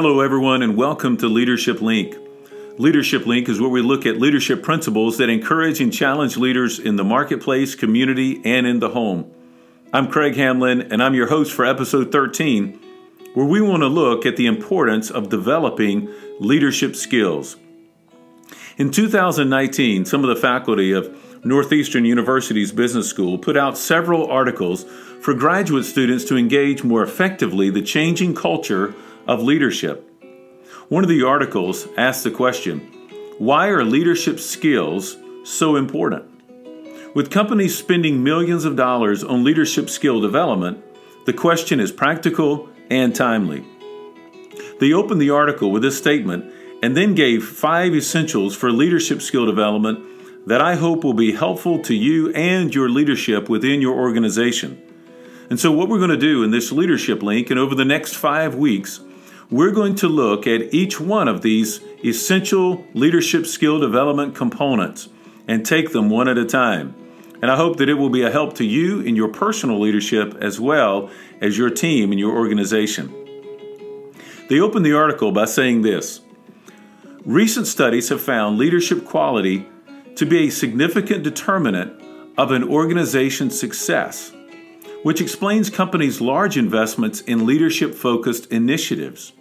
Hello, everyone, and welcome to Leadership Link. Leadership Link is where we look at leadership principles that encourage and challenge leaders in the marketplace, community, and in the home. I'm Craig Hamlin, and I'm your host for episode 13, where we want to look at the importance of developing leadership skills. In 2019, some of the faculty of Northeastern University's Business School put out several articles for graduate students to engage more effectively the changing culture of leadership. One of the articles asked the question Why are leadership skills so important? With companies spending millions of dollars on leadership skill development, the question is practical and timely. They opened the article with this statement and then gave five essentials for leadership skill development that I hope will be helpful to you and your leadership within your organization. And so, what we're going to do in this leadership link and over the next five weeks, we're going to look at each one of these essential leadership skill development components and take them one at a time. And I hope that it will be a help to you in your personal leadership as well as your team and your organization. They open the article by saying this Recent studies have found leadership quality to be a significant determinant of an organization's success, which explains companies' large investments in leadership focused initiatives.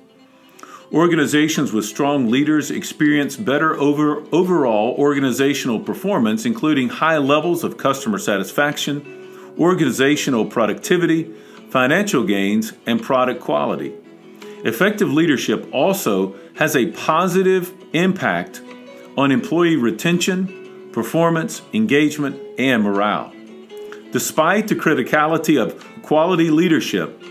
Organizations with strong leaders experience better over, overall organizational performance, including high levels of customer satisfaction, organizational productivity, financial gains, and product quality. Effective leadership also has a positive impact on employee retention, performance, engagement, and morale. Despite the criticality of quality leadership,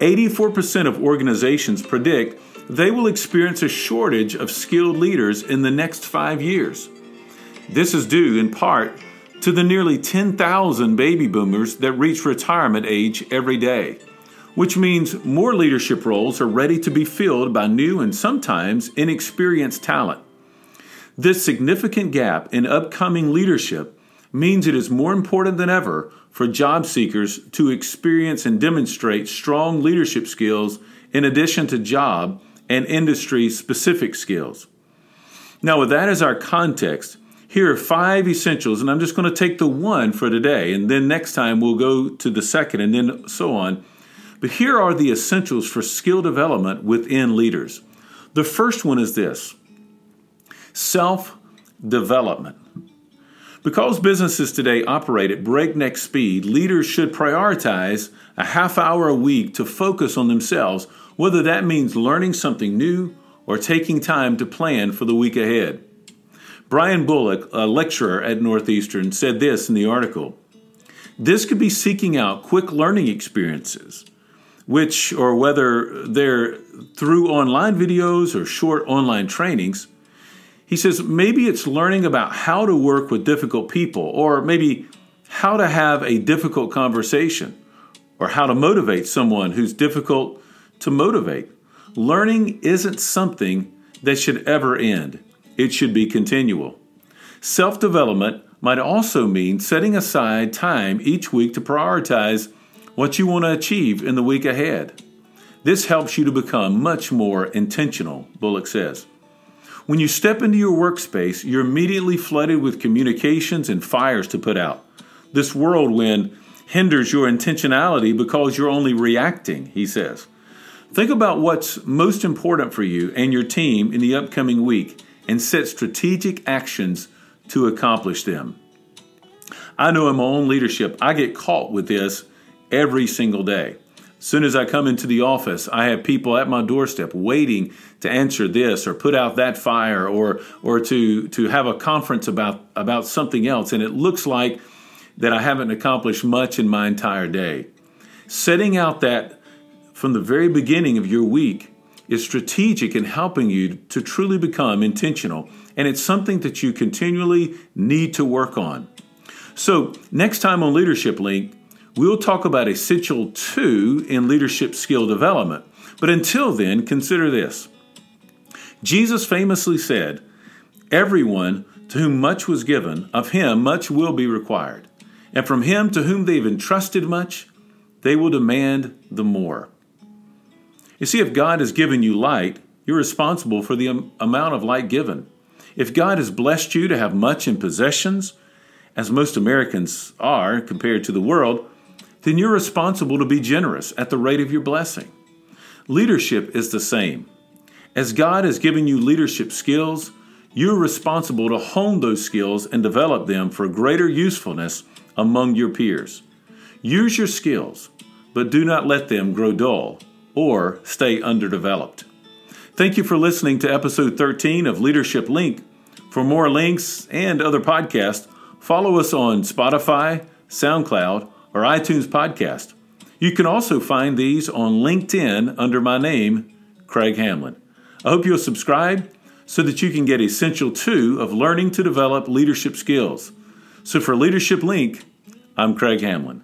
84% of organizations predict they will experience a shortage of skilled leaders in the next five years. This is due in part to the nearly 10,000 baby boomers that reach retirement age every day, which means more leadership roles are ready to be filled by new and sometimes inexperienced talent. This significant gap in upcoming leadership means it is more important than ever for job seekers to experience and demonstrate strong leadership skills in addition to job and industry specific skills. Now, with that as our context, here are five essentials, and I'm just going to take the one for today, and then next time we'll go to the second, and then so on. But here are the essentials for skill development within leaders. The first one is this self development. Because businesses today operate at breakneck speed, leaders should prioritize a half hour a week to focus on themselves whether that means learning something new or taking time to plan for the week ahead. Brian Bullock, a lecturer at Northeastern, said this in the article This could be seeking out quick learning experiences, which, or whether they're through online videos or short online trainings. He says maybe it's learning about how to work with difficult people, or maybe how to have a difficult conversation, or how to motivate someone who's difficult to motivate. Learning isn't something that should ever end, it should be continual. Self development might also mean setting aside time each week to prioritize what you want to achieve in the week ahead. This helps you to become much more intentional, Bullock says. When you step into your workspace, you're immediately flooded with communications and fires to put out. This whirlwind hinders your intentionality because you're only reacting, he says. Think about what's most important for you and your team in the upcoming week and set strategic actions to accomplish them. I know in my own leadership, I get caught with this every single day. As soon as I come into the office, I have people at my doorstep waiting to answer this or put out that fire or or to to have a conference about about something else and it looks like that I haven't accomplished much in my entire day. Setting out that from the very beginning of your week is strategic in helping you to truly become intentional. And it's something that you continually need to work on. So, next time on Leadership Link, we'll talk about essential two in leadership skill development. But until then, consider this Jesus famously said, Everyone to whom much was given, of him much will be required. And from him to whom they've entrusted much, they will demand the more. You see, if God has given you light, you're responsible for the am- amount of light given. If God has blessed you to have much in possessions, as most Americans are compared to the world, then you're responsible to be generous at the rate of your blessing. Leadership is the same. As God has given you leadership skills, you're responsible to hone those skills and develop them for greater usefulness among your peers. Use your skills, but do not let them grow dull or stay underdeveloped. Thank you for listening to episode 13 of Leadership Link. For more links and other podcasts, follow us on Spotify, SoundCloud, or iTunes Podcast. You can also find these on LinkedIn under my name, Craig Hamlin. I hope you'll subscribe so that you can get Essential 2 of learning to develop leadership skills. So for Leadership Link, I'm Craig Hamlin.